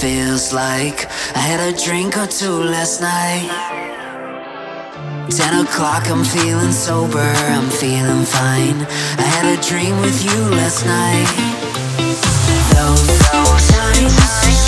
feels like I had a drink or two last night. Ten o'clock, I'm feeling sober, I'm feeling fine. I had a dream with you last night. Those, those times.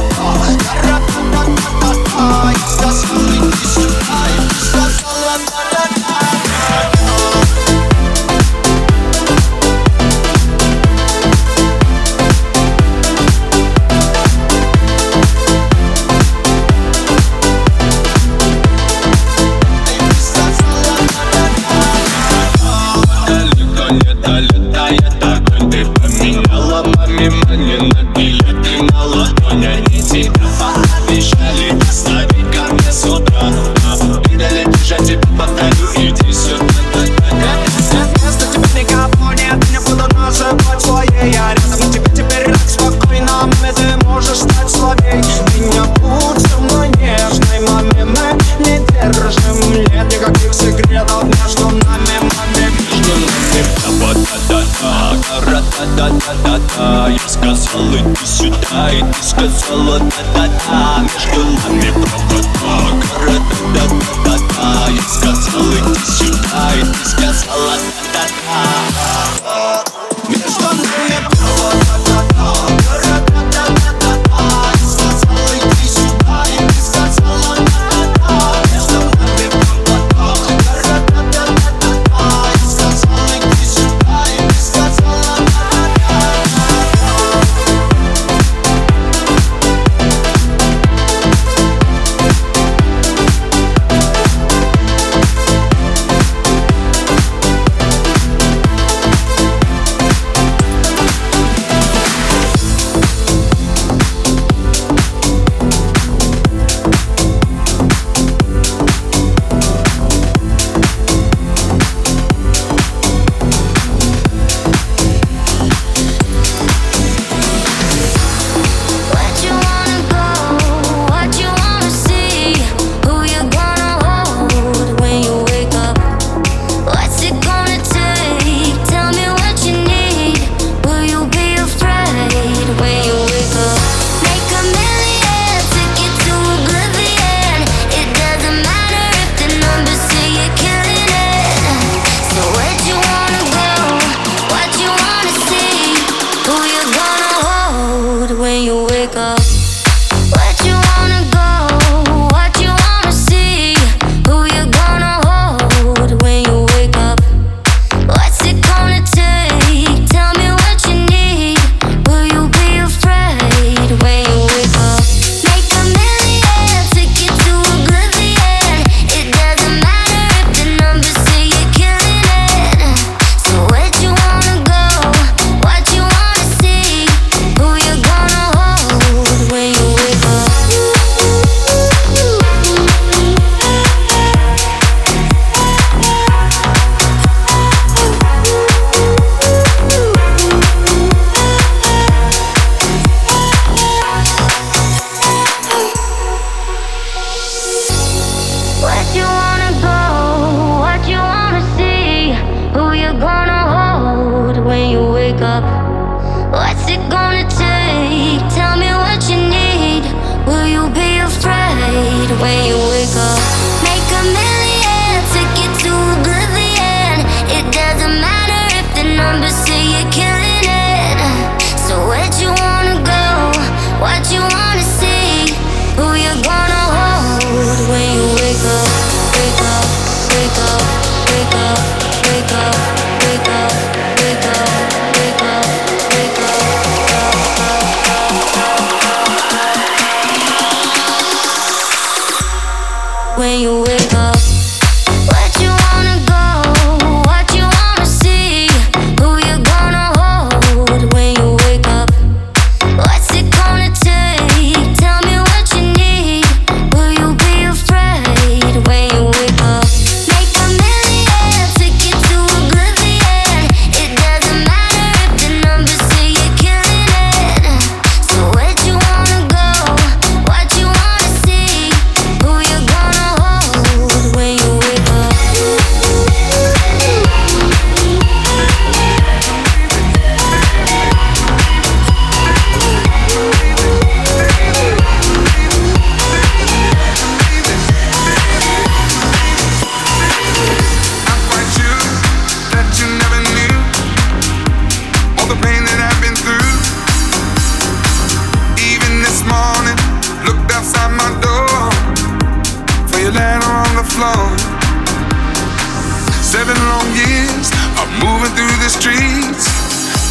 Moving through the streets,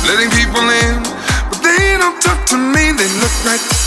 letting people in, but they don't talk to me, they look right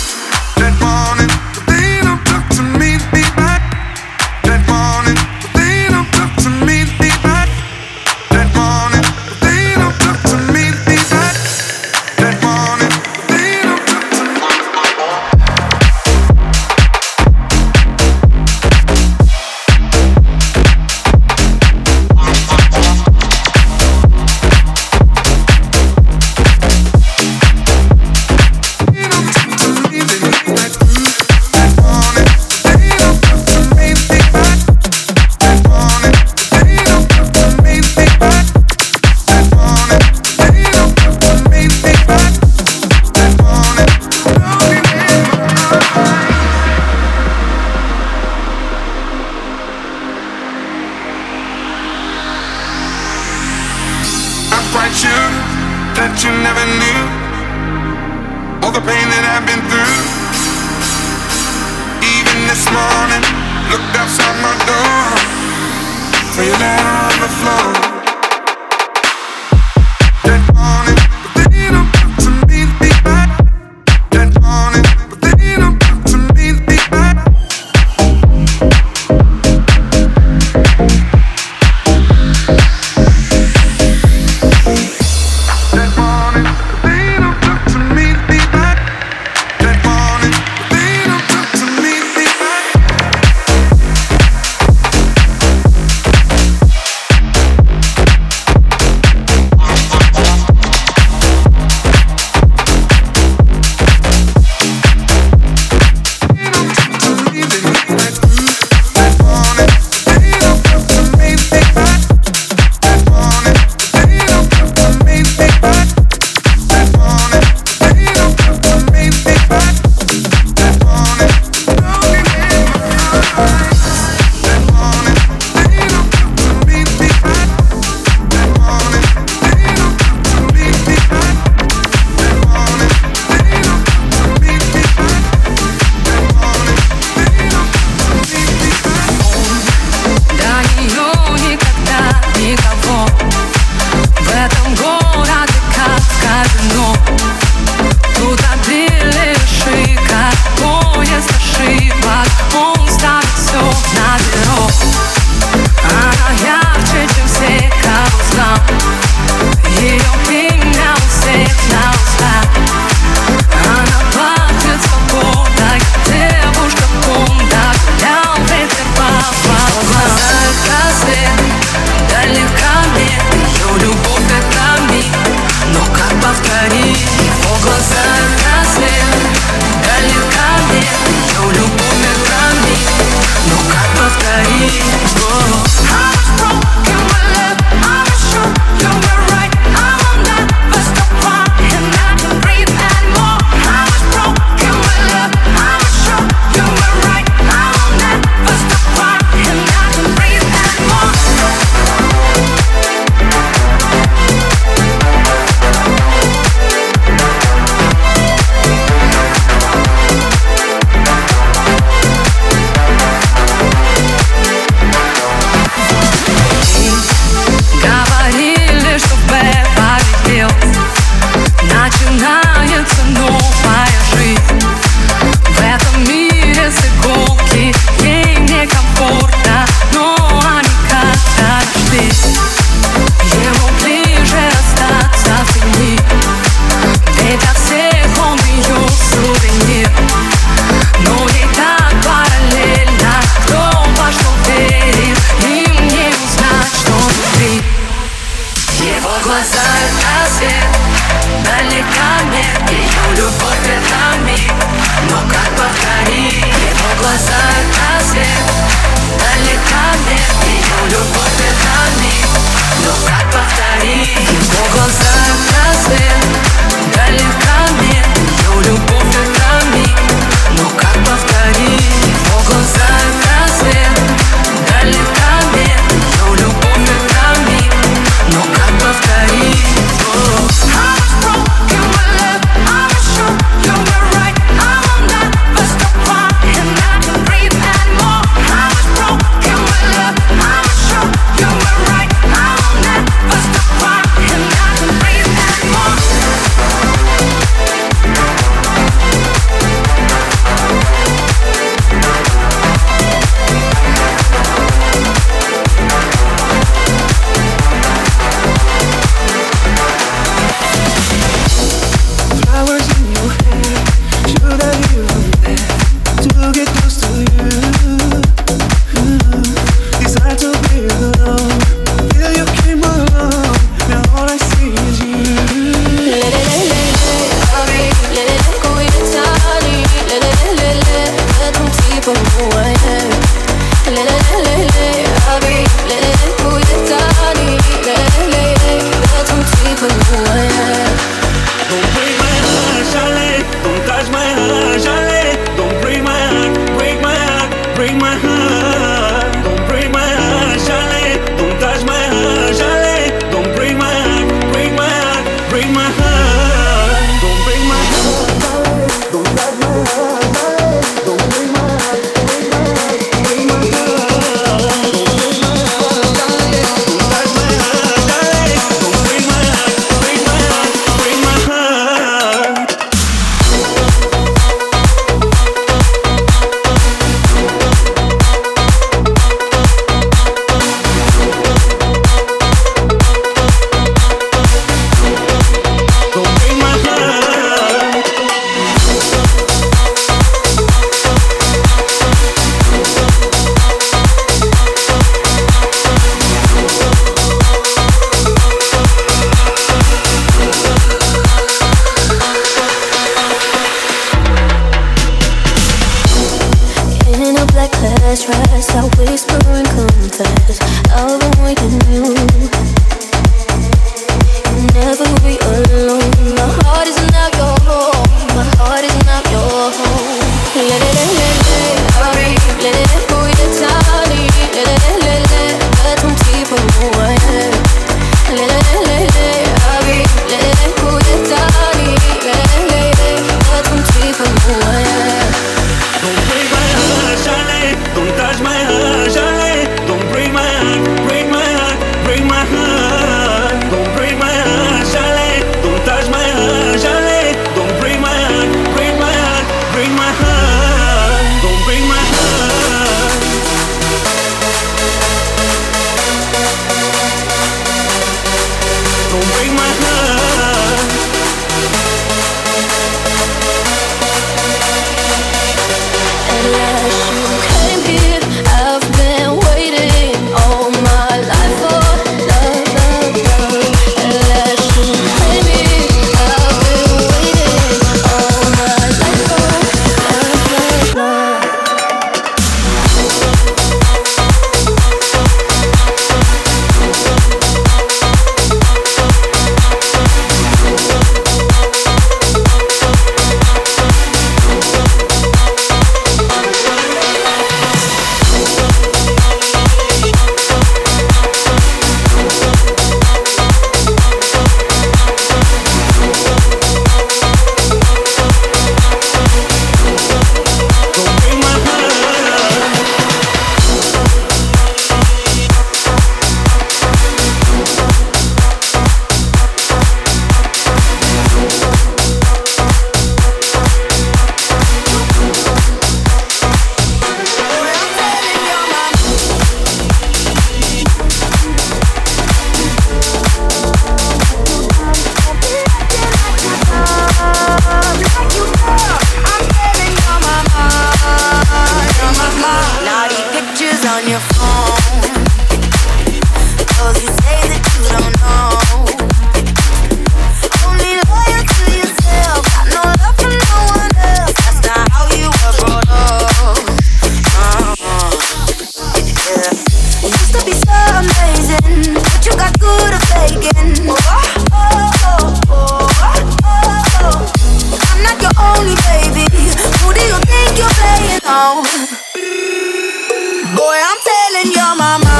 Boy, I'm telling your mama.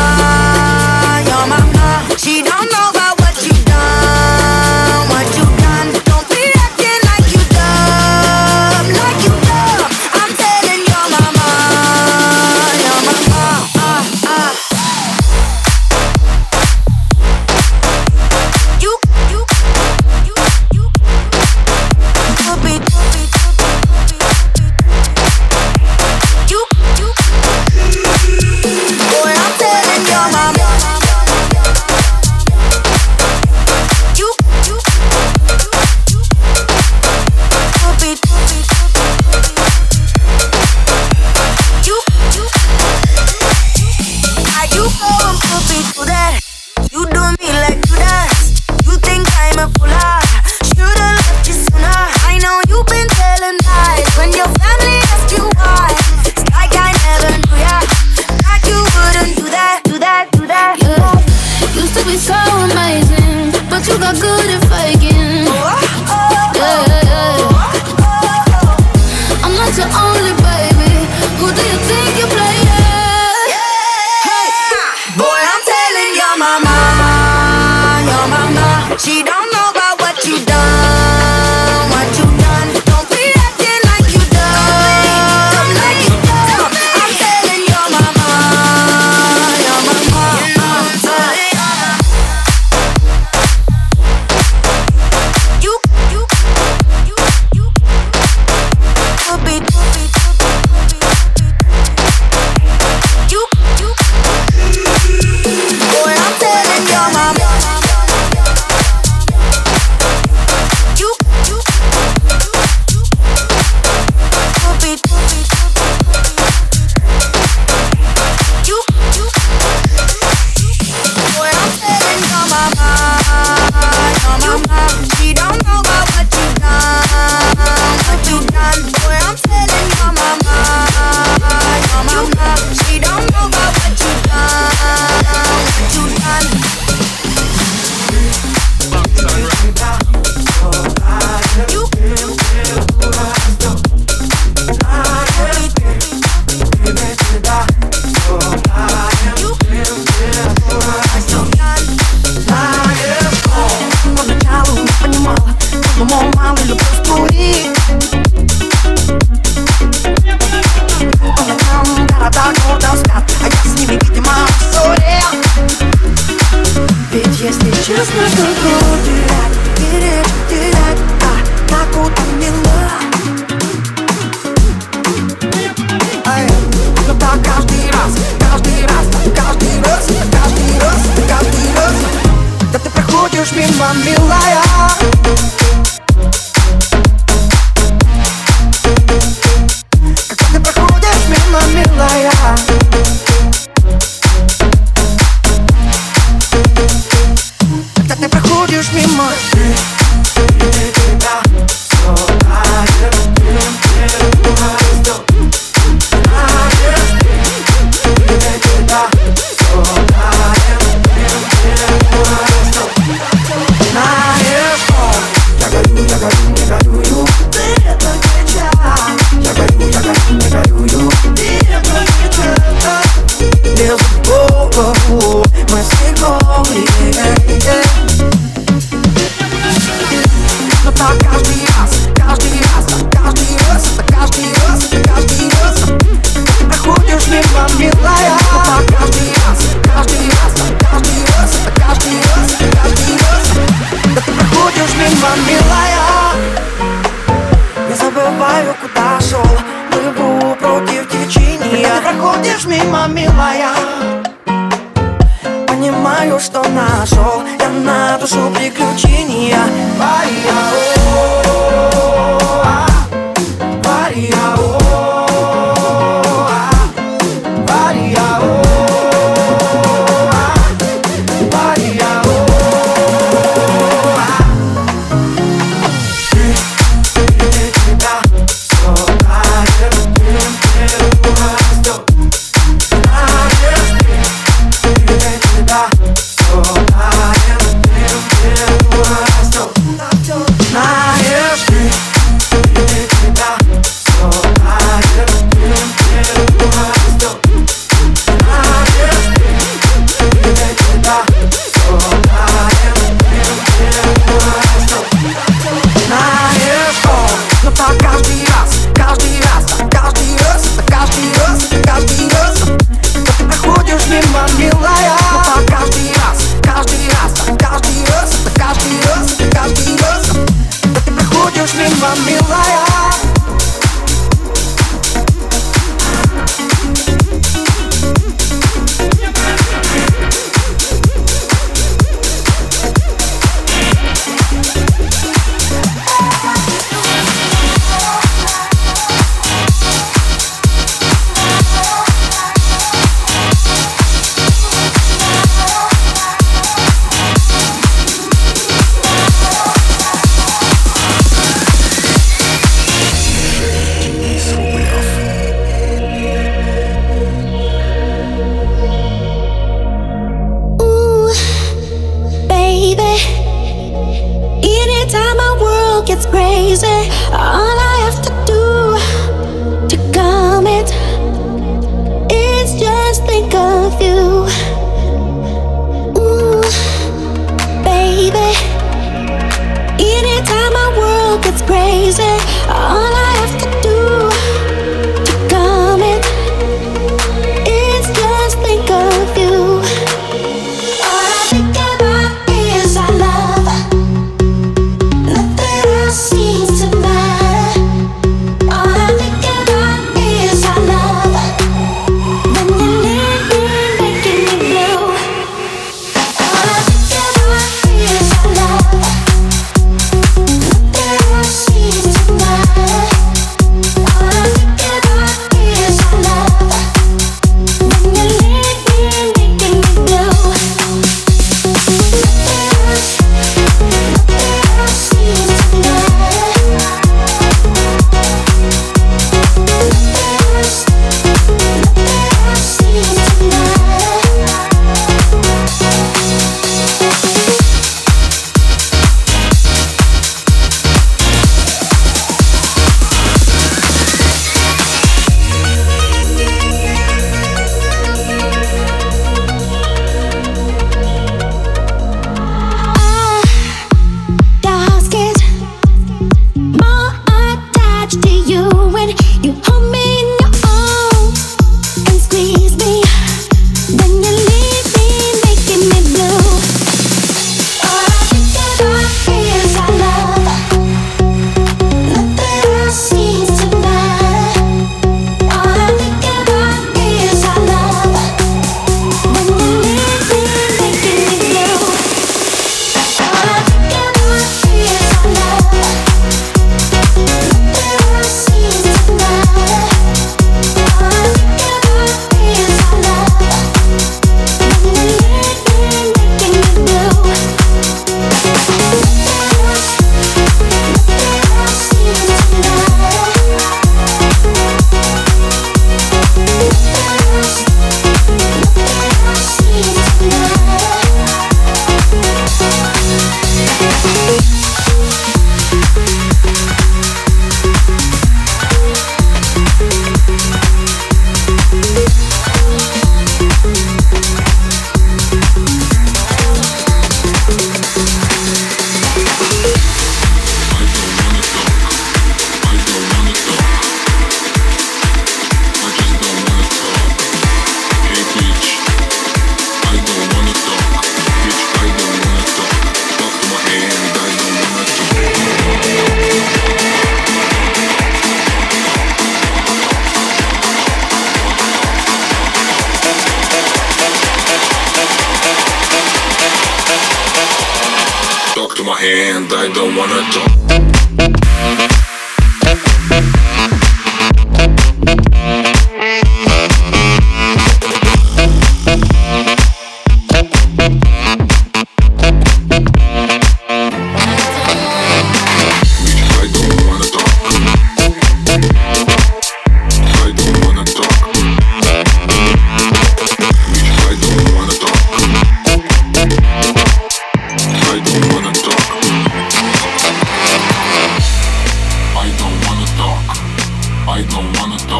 I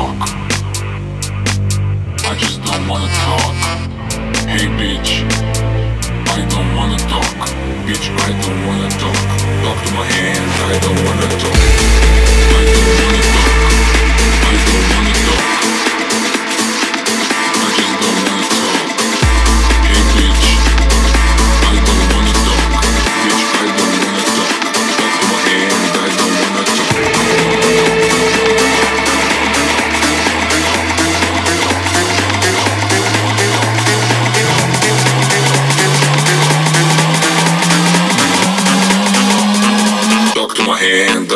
just don't wanna talk. Hey bitch, I don't wanna talk. Bitch, I don't wanna talk. Talk to my hands, I don't wanna talk.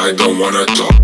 I don't wanna talk.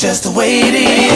just the way it is.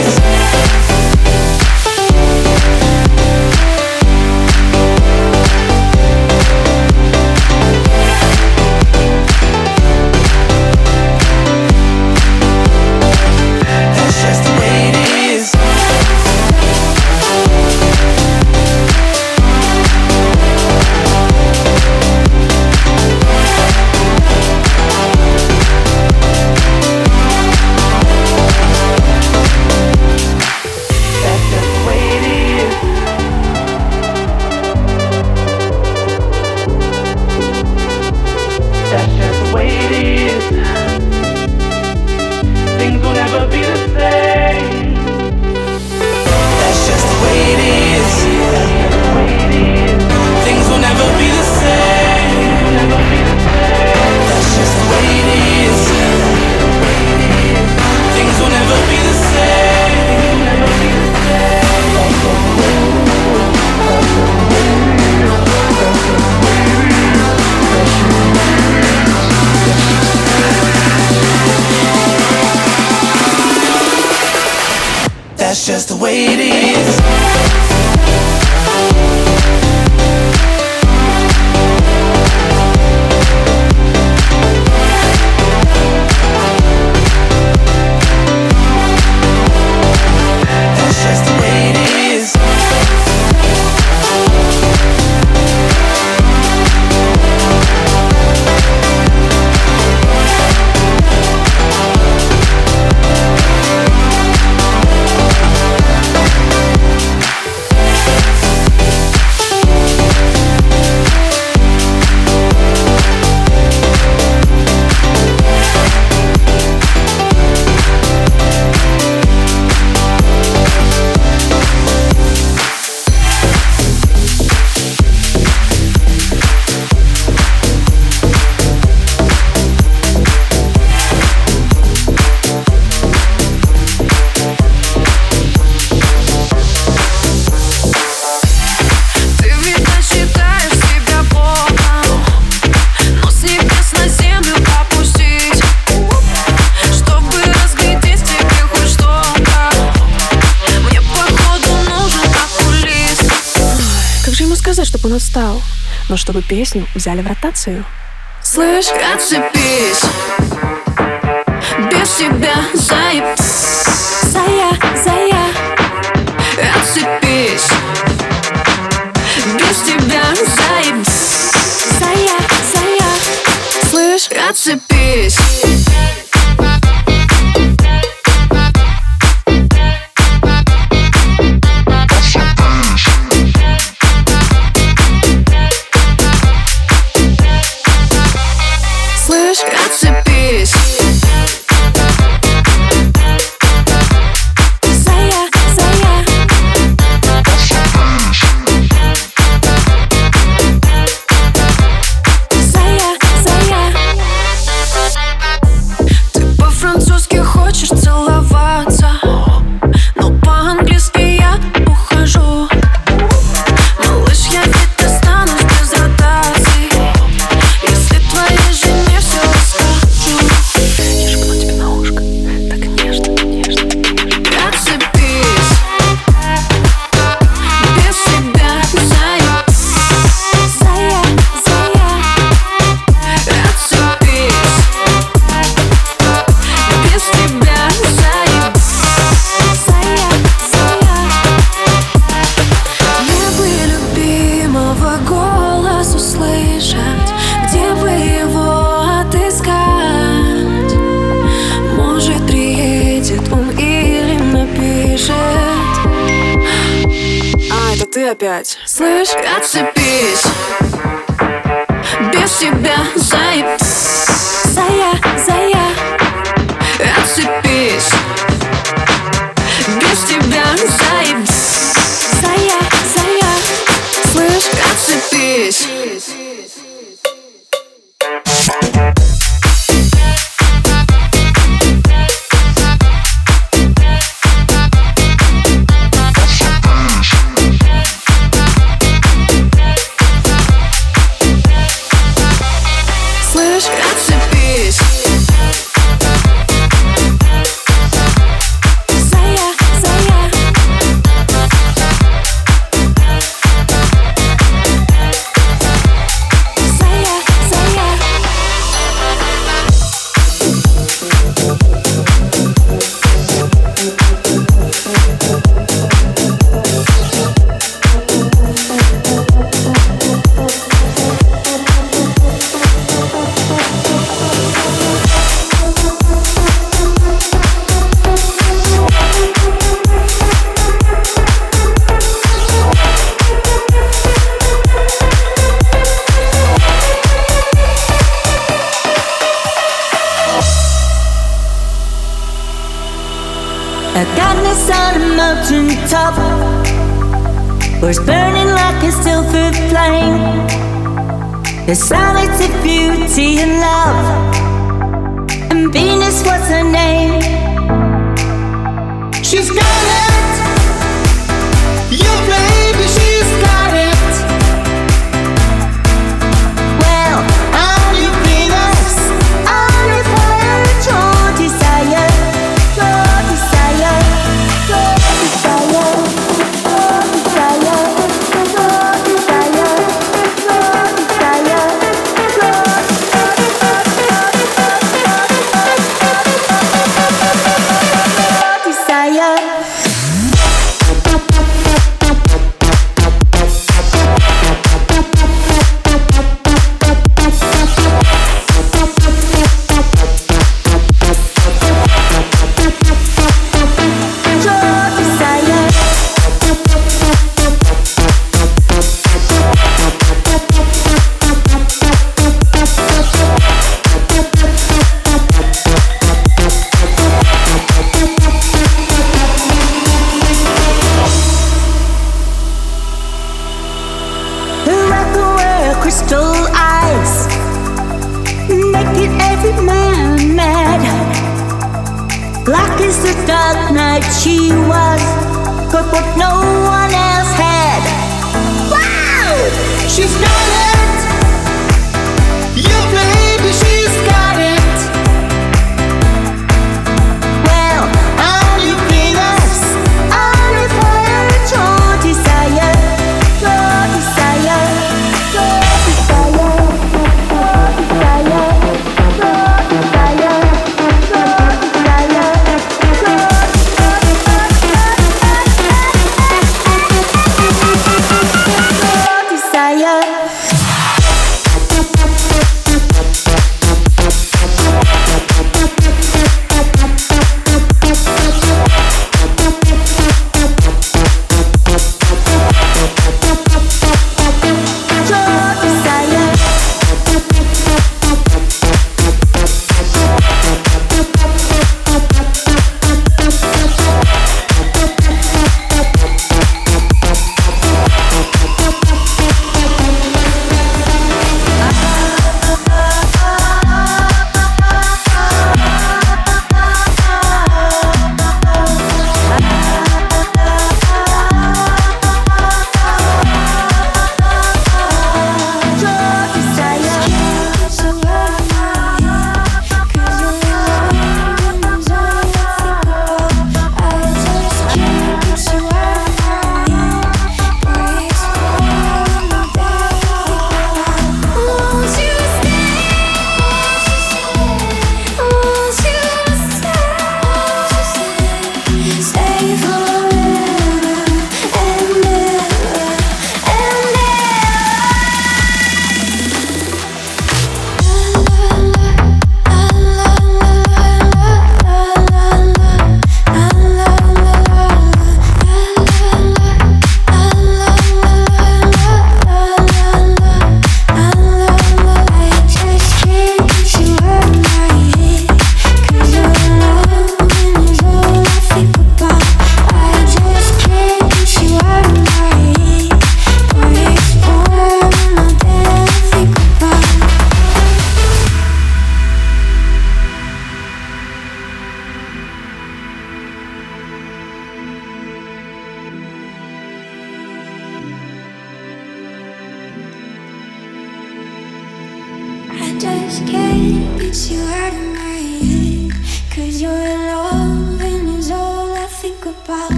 но чтобы песню взяли в ротацию. Слышь, отцепись, без тебя заеб... Зая, зая, отцепись, без тебя заеб... Зая, зая, слышь, отцепись. that's it. that night she was. Could put no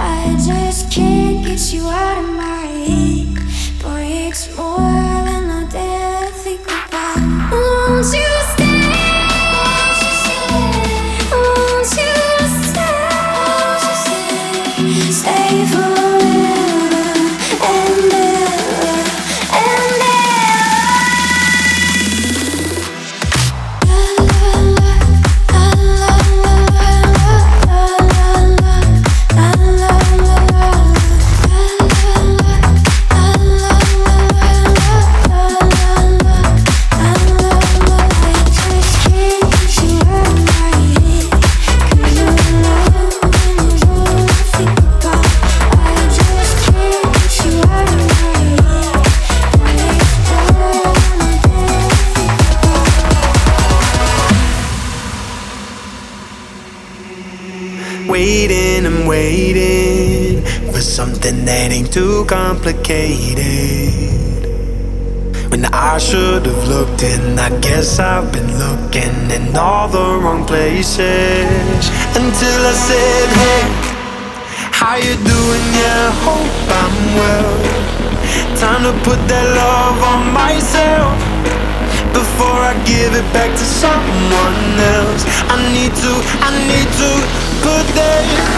I just can't get you out of my getting too complicated. When I should have looked in, I guess I've been looking in all the wrong places. Until I said, Hey, how you doing? Yeah, hope I'm well. Time to put that love on myself before I give it back to someone else. I need to, I need to put that.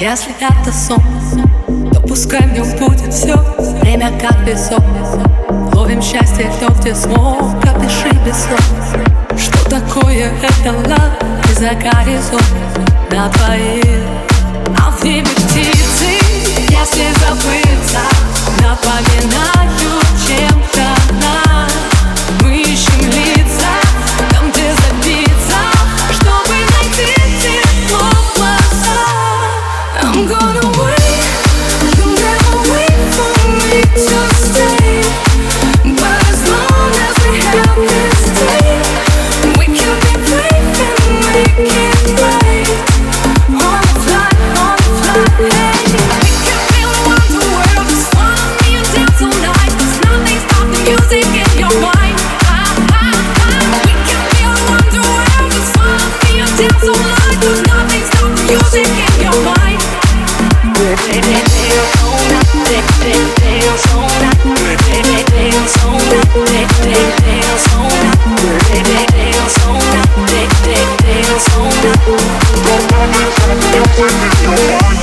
Если это сон, то пускай в нем будет все Время как песок. Ловим счастье, кто где смог. Пропиши без слов Что такое это лад. И за горизонт на двоих А в небе птицы, если забыться Напоминают чем-то when you go on.